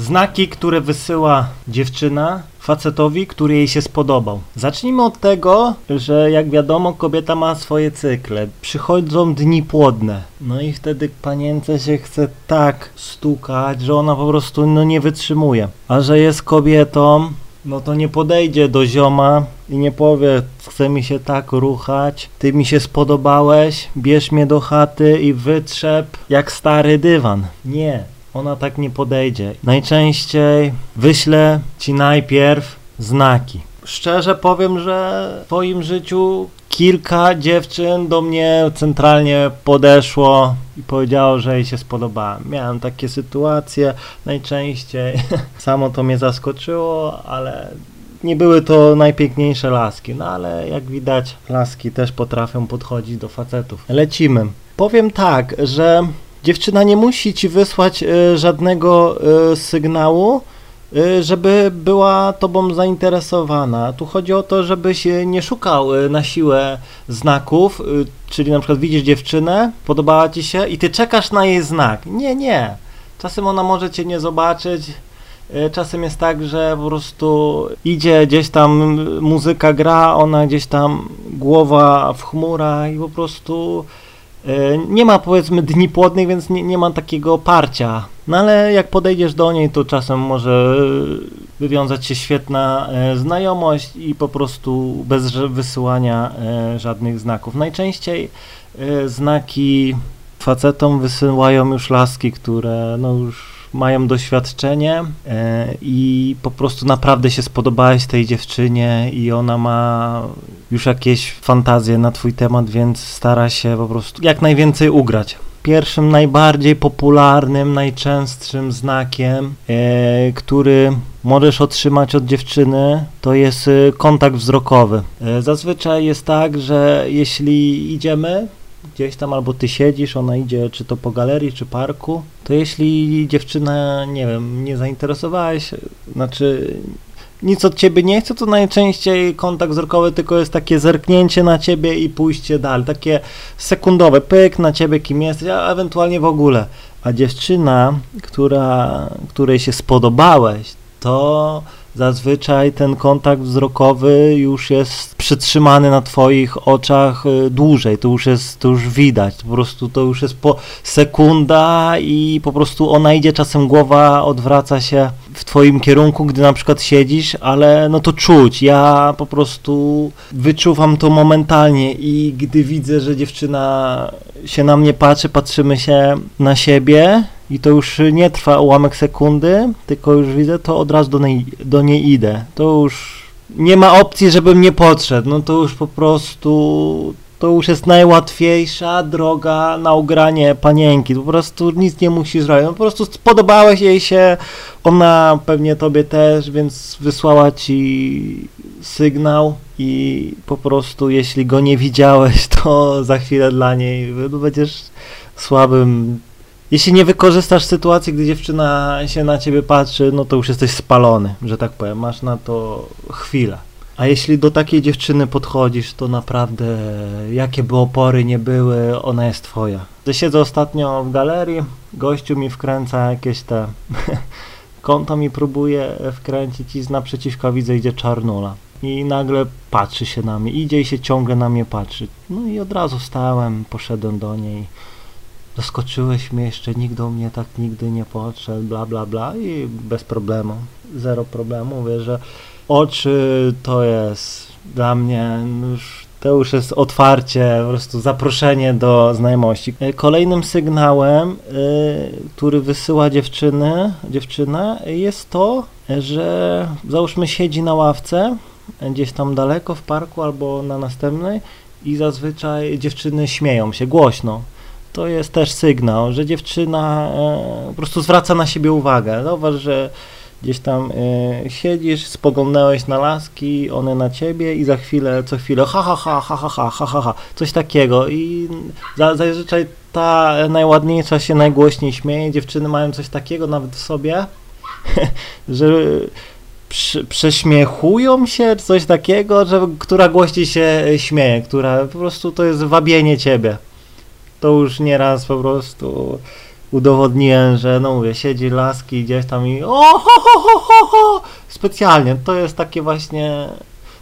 Znaki, które wysyła dziewczyna facetowi, który jej się spodobał. Zacznijmy od tego, że jak wiadomo, kobieta ma swoje cykle. Przychodzą dni płodne. No i wtedy panience się chce tak stukać, że ona po prostu no, nie wytrzymuje. A że jest kobietą, no to nie podejdzie do zioma i nie powie, chce mi się tak ruchać, ty mi się spodobałeś, bierz mnie do chaty i wytrzep jak stary dywan. Nie, ona tak nie podejdzie. Najczęściej wyślę ci najpierw znaki. Szczerze powiem, że w twoim życiu kilka dziewczyn do mnie centralnie podeszło i powiedziało, że jej się spodobałem. Miałem takie sytuacje najczęściej. Samo to mnie zaskoczyło, ale nie były to najpiękniejsze laski. No ale jak widać, laski też potrafią podchodzić do facetów. Lecimy. Powiem tak, że dziewczyna nie musi ci wysłać y, żadnego y, sygnału, y, żeby była tobą zainteresowana. Tu chodzi o to, żebyś nie szukał na siłę znaków, czyli na przykład widzisz dziewczynę, podobała ci się i ty czekasz na jej znak. Nie, nie. Czasem ona może cię nie zobaczyć. Czasem jest tak, że po prostu idzie gdzieś tam muzyka gra, ona gdzieś tam głowa w chmurach i po prostu E, Nie ma powiedzmy dni płodnych, więc nie, nie ma takiego oparcia. No ale jak podejdziesz do niej, to czasem może e, wywiązać się świetna e, znajomość i po prostu bez wysyłania e, żadnych znaków. Najczęściej e, znaki facetom wysyłają już laski, które no już mają doświadczenie e, i po prostu naprawdę się spodobałeś tej dziewczynie i ona ma już jakieś fantazje na twój temat, więc stara się po prostu jak najwięcej ugrać. Pierwszym, najbardziej popularnym, najczęstszym znakiem, e, który możesz otrzymać od dziewczyny, to jest e, kontakt wzrokowy. Zazwyczaj jest tak, że jeśli idziemy gdzieś tam, albo ty siedzisz, ona idzie czy to po galerii, czy parku, to jeśli dziewczyna, nie wiem, nie zainteresowałeś, znaczy nic od ciebie nie chce, to najczęściej kontakt wzrokowy tylko jest takie zerknięcie na ciebie i pójście dalej, takie sekundowe, pyk na ciebie, kim jesteś, a ewentualnie w ogóle. A dziewczyna, która, której się spodobałeś, to zazwyczaj ten kontakt wzrokowy już jest przytrzymany na twoich oczach y, dłużej, to już jest, to już widać, po prostu to już jest po sekunda i po prostu ona idzie, czasem głowa odwraca się w twoim kierunku, gdy na przykład siedzisz, ale no to czuć, ja po prostu wyczuwam to momentalnie i gdy widzę, że dziewczyna się na mnie patrzy, patrzymy się na siebie i to już nie trwa ułamek sekundy, tylko już widzę, to od razu do niej, do niej idę. To już nie ma opcji, żebym nie podszedł. No to już po prostu to już jest najłatwiejsza droga na ugranie panienki. Po prostu nic nie musisz zrobić. No, po prostu spodobałeś jej się, ona pewnie tobie też, więc wysłała ci sygnał i po prostu jeśli go nie widziałeś, to za chwilę dla niej będziesz słabym jeśli nie wykorzystasz sytuacji, gdy dziewczyna się na ciebie patrzy, no to już jesteś spalony, że tak powiem. Masz na to chwilę. A jeśli do takiej dziewczyny podchodzisz, to naprawdę jakie by opory nie były, ona jest twoja. Siedzę ostatnio w galerii, gościu mi wkręca jakieś te konto mi próbuje wkręcić i z naprzeciwka widzę idzie czarnula. I nagle patrzy się na mnie, idzie i się ciągle na mnie patrzy. No i od razu wstałem, poszedłem do niej. Zaskoczyłeś mnie, jeszcze nikt do mnie tak nigdy nie podszedł, bla bla bla i bez problemu, zero problemu. Mówię, że oczy to jest dla mnie już, to już jest otwarcie, po prostu zaproszenie do znajomości. E, Kolejnym sygnałem, y, który wysyła dziewczyny, dziewczynę jest to, że załóżmy siedzi na ławce, gdzieś tam daleko w parku albo na następnej i zazwyczaj dziewczyny śmieją się głośno to jest też sygnał, że dziewczyna e, po prostu zwraca na siebie uwagę. Zauważ, że gdzieś tam e, siedzisz, spoglądałeś na laski, one na ciebie i za chwilę, co chwilę ha ha ha ha ha ha ha ha ha coś takiego. I za- zazwyczaj ta najładniejsza się najgłośniej śmieje, dziewczyny mają coś takiego nawet w sobie, że prze- prześmiechują się, coś takiego, że która głośniej się śmieje, która po prostu to jest wabienie ciebie to już nieraz po prostu udowodniłem, że no mówię, siedzi laski gdzieś tam i o ho, ho, ho, ho, ho. specjalnie, to jest takie właśnie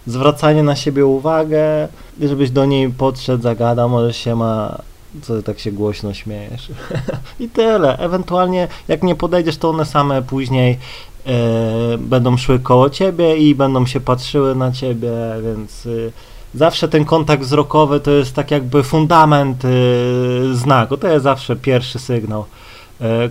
zwracanie na siebie uwagę, żebyś do niej podszedł, zagadał, może się ma, co tak się głośno śmiejesz. I tyle. Ewentualnie jak nie podejdziesz, to one same później e, będą szły koło ciebie i będą się patrzyły na ciebie, więc y, zawsze ten kontakt wzrokowy to jest tak jakby fundament y, znaku, to jest zawsze pierwszy sygnał. E,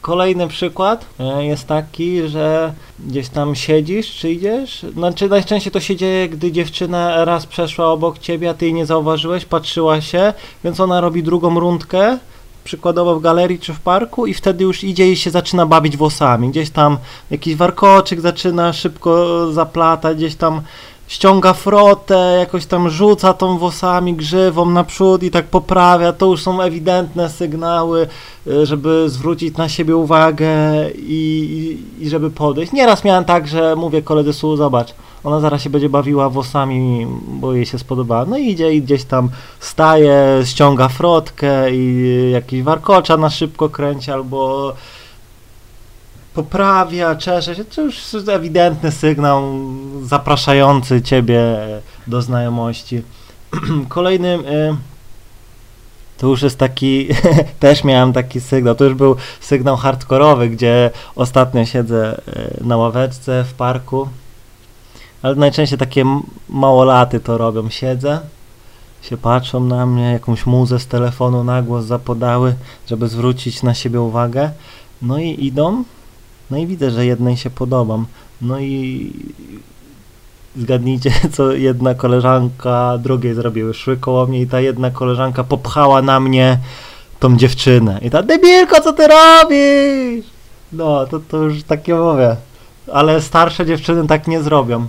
Kolejny przykład e, jest taki, że gdzieś tam siedzisz czy idziesz. Znaczy najczęściej to się dzieje, gdy dziewczyna raz przeszła obok ciebie, a ty jej nie zauważyłeś, patrzyła się, więc ona robi drugą rundkę, przykładowo w galerii czy w parku i wtedy już idzie i się zaczyna bawić włosami. Gdzieś tam jakiś warkoczyk zaczyna szybko zaplatać, gdzieś tam ściąga frotę, jakoś tam rzuca tą włosami, grzywą naprzód i tak poprawia, to już są ewidentne sygnały, y, żeby zwrócić na siebie uwagę i, i, i żeby podejść. Nieraz miałem tak, że mówię koledzy Su, zobacz, ona zaraz się będzie bawiła włosami, bo jej się spodoba. No i idzie i gdzieś tam staje, ściąga frotkę i jakiś warkocza na szybko kręci albo poprawia, czesze się, to już jest ewidentny sygnał zapraszający ciebie do znajomości. Kolejnym y, to już jest taki, też miałem taki sygnał, to już był sygnał hardkorowy, gdzie ostatnio siedzę y, na ławeczce w parku, ale najczęściej takie małolaty to robią, siedzę, się patrzą na mnie, jakąś muzę z telefonu na głos zapodały, żeby zwrócić na siebie uwagę, no i idą, no i widzę, że jednej się podobam. No i zgadnijcie, co jedna koleżanka drugiej zrobiły. Szły koło mnie i ta jedna koleżanka popchała na mnie tą dziewczynę. I ta, debilko, co ty robisz? No, to, to już takie mówię. Ale starsze dziewczyny tak nie zrobią.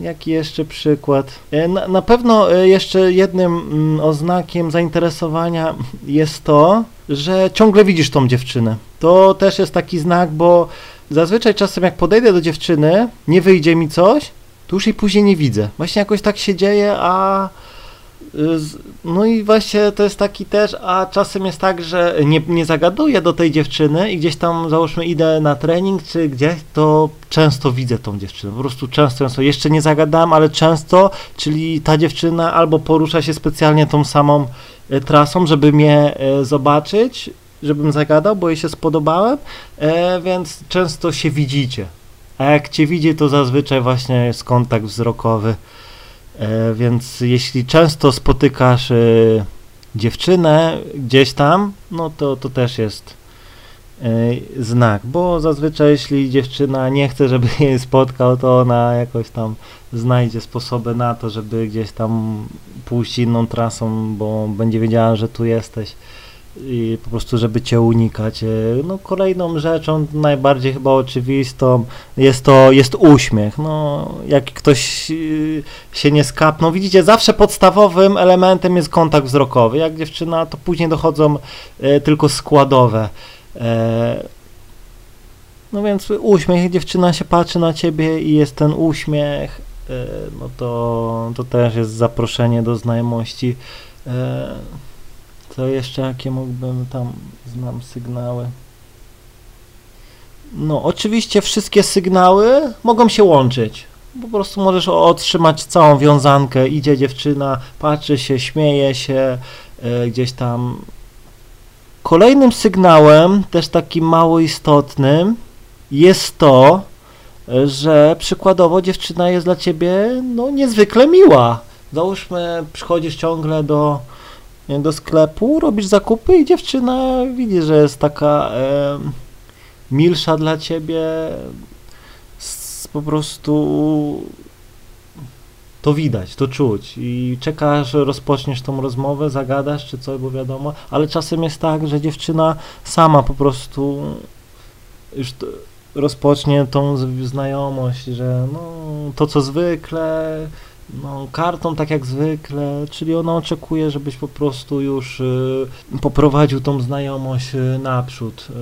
Jaki jeszcze przykład? E, na, na pewno e, jeszcze jednym mm, oznakiem zainteresowania jest to, że ciągle widzisz tą dziewczynę. To też jest taki znak, bo zazwyczaj czasem jak podejdę do dziewczyny, nie wyjdzie mi coś, to już jej później nie widzę. Właśnie jakoś tak się dzieje, a no i właśnie to jest taki też, a czasem jest tak, że nie, nie zagaduję do tej dziewczyny i gdzieś tam załóżmy idę na trening czy gdzieś, to często widzę tą dziewczynę. Po prostu często, często. Jeszcze nie zagadałem, ale często, czyli ta dziewczyna albo porusza się specjalnie tą samą e, trasą, żeby mnie e, zobaczyć, żebym zagadał, bo jej się spodobałem, e, więc często się widzicie. A jak cię widzi, to zazwyczaj właśnie jest kontakt wzrokowy. E, więc jeśli często spotykasz e, dziewczynę gdzieś tam, no to to też jest e, znak, bo zazwyczaj jeśli dziewczyna nie chce, żeby jej spotkał, to ona jakoś tam znajdzie sposoby na to, żeby gdzieś tam pójść inną trasą, bo będzie wiedziała, że tu jesteś i po prostu, żeby cię unikać. E, no kolejną rzeczą, najbardziej chyba oczywistą, jest to, jest uśmiech. No, jak ktoś e, się nie skapnął, widzicie, zawsze podstawowym elementem jest kontakt wzrokowy. Jak dziewczyna, to później dochodzą e, tylko składowe. No więc uśmiech, dziewczyna się patrzy na ciebie i jest ten uśmiech, no to, to też jest zaproszenie do znajomości. To jeszcze jakie mógłbym tam, znam sygnały. No, oczywiście wszystkie sygnały mogą się łączyć. Po prostu możesz otrzymać całą wiązankę. Idzie dziewczyna, patrzy się, śmieje się, e, gdzieś tam. Kolejnym sygnałem, też takim mało istotnym, jest to, że przykładowo dziewczyna jest dla ciebie no, niezwykle miła. Załóżmy, przychodzisz ciągle do do sklepu, robisz zakupy i dziewczyna widzi, że jest taka e, milsza dla ciebie, s, po prostu to widać, to czuć. I czekasz, rozpoczniesz tą rozmowę, zagadasz czy coś, bo wiadomo, ale czasem jest tak, że dziewczyna sama po prostu już to, rozpocznie tą znajomość, że no, to co zwykle, no, kartą tak jak zwykle, czyli ona oczekuje, żebyś po prostu już y, poprowadził tą znajomość y, naprzód. Y.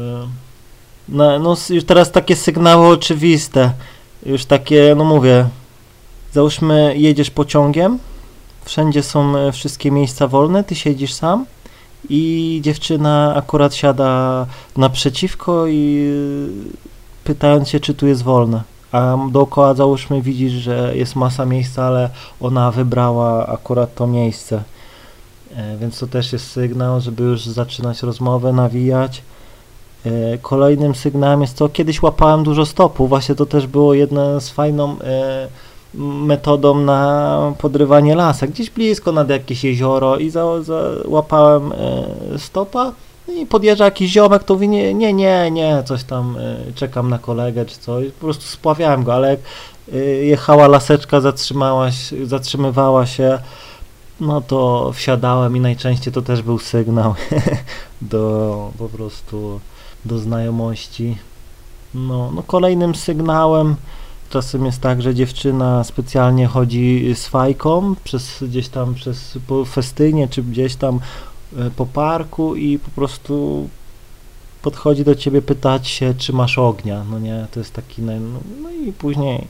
No, no, już teraz takie sygnały oczywiste, już takie, no mówię, załóżmy jedziesz pociągiem, wszędzie są y, wszystkie miejsca wolne, ty siedzisz sam i dziewczyna akurat siada naprzeciwko i pytając się, czy tu jest wolne. A dookoła załóżmy widzisz, że jest masa miejsca, ale ona wybrała akurat to miejsce. E, więc to też jest sygnał, żeby już zaczynać rozmowę, nawijać. E, kolejnym sygnałem jest to, kiedyś łapałem dużo stopów, właśnie to też było jedną z fajną e, metodą na podrywanie lasek, gdzieś blisko nad jakieś jezioro i za, za, łapałem stopa i podjeżdża jakiś ziomek, to mówi nie, nie, nie, nie, coś tam, e, czekam na kolegę czy coś, po prostu spławiałem go, ale jak e, jechała laseczka, zatrzymała się, zatrzymywała się, no to wsiadałem i najczęściej to też był sygnał do po prostu do znajomości. No, no kolejnym sygnałem czasem jest tak, że dziewczyna specjalnie chodzi z fajką przez gdzieś tam przez po festynie czy gdzieś tam po parku i po prostu podchodzi do ciebie pytać się, czy masz ognia. No nie, to jest taki, no, no i później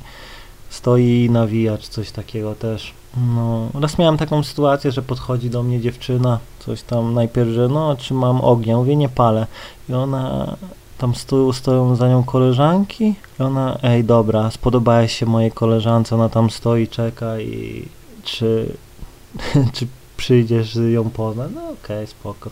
stoi nawija, czy coś takiego też. No, raz miałem taką sytuację, że podchodzi do mnie dziewczyna, coś tam najpierw, że no, czy mam ognia, mówię, nie palę. I ona, tam stoją, stoją za nią koleżanki i ona, ej, dobra, spodobałeś się mojej koleżance, ona tam stoi, czeka i czy, czy przyjdziesz ją poznać? No okej, okay, spoko.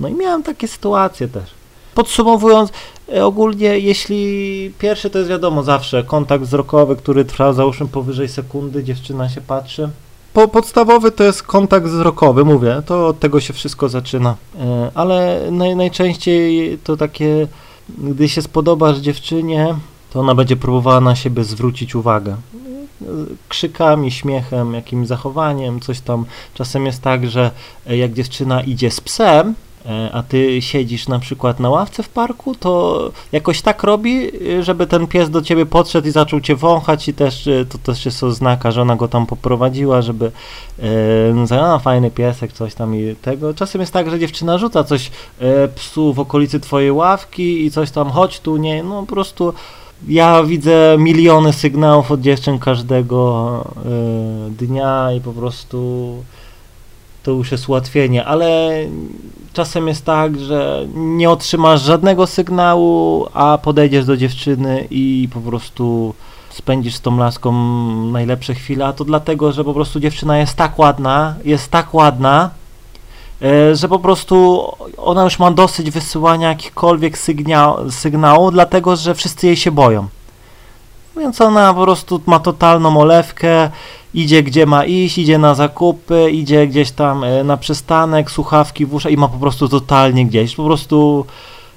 No i miałem takie sytuacje też. Podsumowując, e, ogólnie jeśli pierwszy to jest wiadomo zawsze kontakt wzrokowy, który trwa załóżmy powyżej sekundy, dziewczyna się patrzy. Po, podstawowy to jest kontakt wzrokowy, mówię, to od tego się wszystko zaczyna. E, ale naj, najczęściej to takie, gdy się spodobasz dziewczynie, to ona będzie próbowała na siebie zwrócić uwagę. Krzykami, śmiechem, jakimś zachowaniem, coś tam. Czasem jest tak, że jak dziewczyna idzie z psem, E, a ty siedzisz na przykład na ławce w parku, to jakoś tak robi, żeby ten pies do ciebie podszedł i zaczął cię wąchać i też e, to też jest oznaka, że ona go tam poprowadziła, żeby e, a fajny piesek, coś tam i tego. Czasem jest tak, że dziewczyna rzuca coś e, psu w okolicy twojej ławki i coś tam, chodź tu, nie, no po prostu ja widzę miliony sygnałów od dziewczyn każdego e, dnia i po prostu to już jest ułatwienie, ale czasem jest tak, że nie otrzymasz żadnego sygnału, a podejdziesz do dziewczyny i po prostu spędzisz z tą laską najlepsze chwile, a to dlatego, że po prostu dziewczyna jest tak ładna, jest tak ładna, że po prostu ona już ma dosyć wysyłania jakichkolwiek sygnał, sygnału, dlatego, że wszyscy jej się boją. Więc ona po prostu ma totalną olewkę, idzie gdzie ma iść, idzie na zakupy, idzie gdzieś tam e, na przystanek, słuchawki w uszach i ma po prostu totalnie gdzieś, po prostu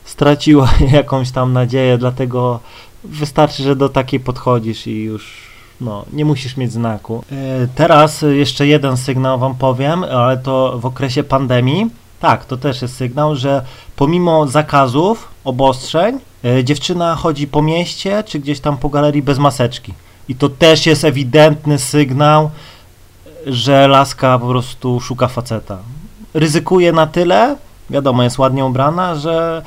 straciła jakąś tam nadzieję, dlatego wystarczy, że do takiej podchodzisz i już no, nie musisz mieć znaku. E, teraz jeszcze jeden sygnał wam powiem, ale to w okresie pandemii. Tak, to też jest sygnał, że pomimo zakazów, obostrzeń, e, dziewczyna chodzi po mieście czy gdzieś tam po galerii bez maseczki. I to też jest ewidentny sygnał, że laska po prostu szuka faceta. Ryzykuje na tyle, wiadomo, jest ładnie ubrana, że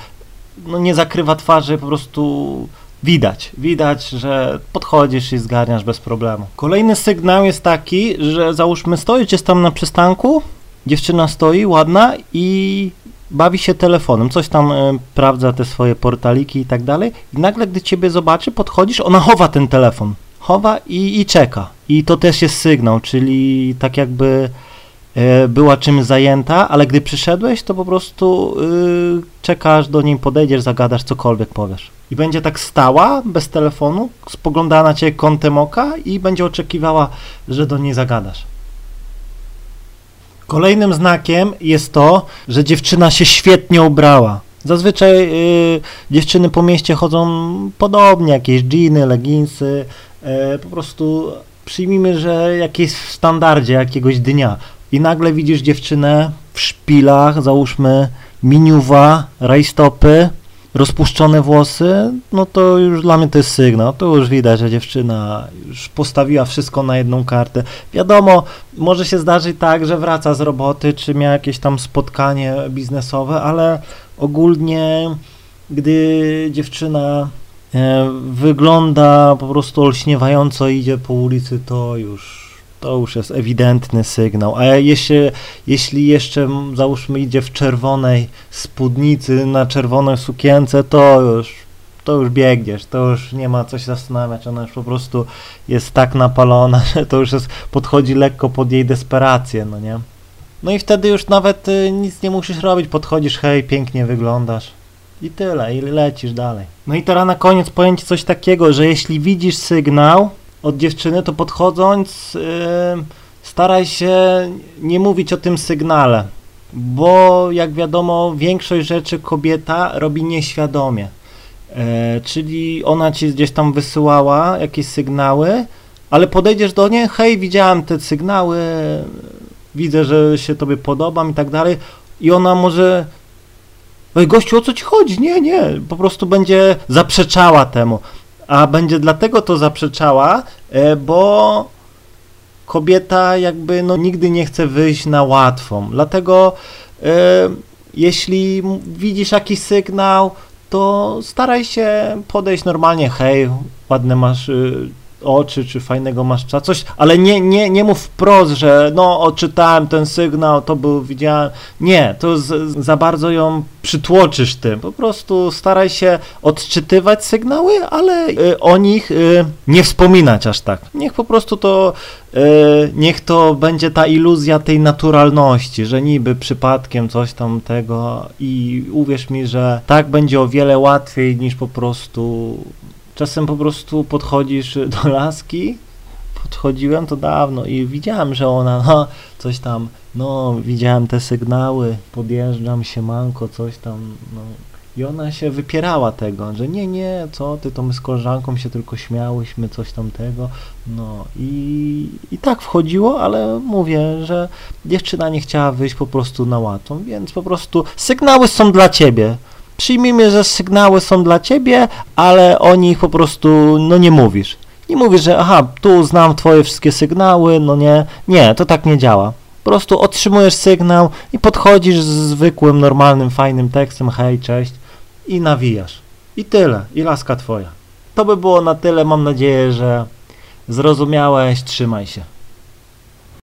no nie zakrywa twarzy, po prostu widać, widać, że podchodzisz i zgarniasz bez problemu. Kolejny sygnał jest taki, że załóżmy stoisz gdzieś tam na przystanku, dziewczyna stoi ładna i bawi się telefonem, coś tam y, sprawdza te swoje portaliki i tak dalej i nagle gdy ciebie zobaczy, podchodzisz, ona chowa ten telefon chowa i, i czeka. I to też jest sygnał, czyli tak jakby e, była czymś zajęta, ale gdy przyszedłeś, to po prostu yy, czekasz, do niej podejdziesz, zagadasz, cokolwiek powiesz. I będzie tak stała, bez telefonu, spoglądała na ciebie kątem oka i będzie oczekiwała, że do niej zagadasz. Kolejnym znakiem jest to, że dziewczyna się świetnie ubrała. Zazwyczaj yy, dziewczyny po mieście chodzą podobnie, jakieś jeany, leginsy, E, po prostu przyjmijmy, że jakieś w standardzie jakiegoś dnia i nagle widzisz dziewczynę w szpilach, załóżmy miniuwa, rajstopy, rozpuszczone włosy, no to już dla mnie to jest sygnał. To już widać, że dziewczyna już postawiła wszystko na jedną kartę. Wiadomo, może się zdarzyć tak, że wraca z roboty, czy miała jakieś tam spotkanie biznesowe, ale ogólnie, gdy dziewczyna E, wygląda po prostu olśniewająco, idzie po ulicy, to już, to już jest ewidentny sygnał. A jeśli, jeśli jeszcze załóżmy idzie w czerwonej spódnicy, na czerwonej sukience, to już, to już biegniesz, to już nie ma co się zastanawiać, ona już po prostu jest tak napalona, że to już jest, podchodzi lekko pod jej desperację, no nie? No i wtedy już nawet y, nic nie musisz robić, podchodzisz, hej, pięknie wyglądasz. I tyle, i lecisz dalej. No i teraz na koniec Ci coś takiego, że jeśli widzisz sygnał od dziewczyny, to podchodząc staraj się nie mówić o tym sygnale, bo jak wiadomo większość rzeczy kobieta robi nieświadomie. E, czyli ona Ci gdzieś tam wysyłała jakieś sygnały, ale podejdziesz do niej, hej, widziałem te sygnały, widzę, że się Tobie podobam i tak dalej i ona może Ej, gościu, o co ci chodzi? Nie, nie, po prostu będzie zaprzeczała temu. A będzie dlatego to zaprzeczała, e, bo kobieta jakby no, nigdy nie chce wyjść na łatwą. Dlatego e, jeśli widzisz jakiś sygnał, to staraj się podejść normalnie, hej, ładne masz y, oczy, czy fajnego masz psa, coś, ale nie, nie, nie mów wprost, że no, odczytałem ten sygnał, to był, widziałem. Nie, to z, za bardzo ją przytłoczysz tym. Po prostu staraj się odczytywać sygnały, ale y, o nich y, nie wspominać aż tak. Niech po prostu to, y, niech to będzie ta iluzja tej naturalności, że niby przypadkiem coś tam tego i uwierz mi, że tak będzie o wiele łatwiej niż po prostu Czasem po prostu podchodzisz do laski, podchodziłem to dawno i widziałem, że ona no, coś tam, no widziałem te sygnały, podjeżdżam się manko, coś tam, no. I ona się wypierała tego, że nie, nie, co ty, to my z koleżanką się tylko śmiałyśmy, coś tamtego, no. I, i tak wchodziło, ale mówię, że dziewczyna nie chciała wyjść po prostu na łatwą, więc po prostu sygnały są dla ciebie, przyjmijmy, że sygnały są dla ciebie, ale o nich po prostu no nie mówisz. Nie mówisz, że aha, tu znam twoje wszystkie sygnały, no nie. Nie, to tak nie działa. Po prostu otrzymujesz sygnał i podchodzisz z zwykłym, normalnym, fajnym tekstem, hej, cześć i nawijasz. I tyle, i laska twoja. To by było na tyle, mam nadzieję, że zrozumiałeś, trzymaj się.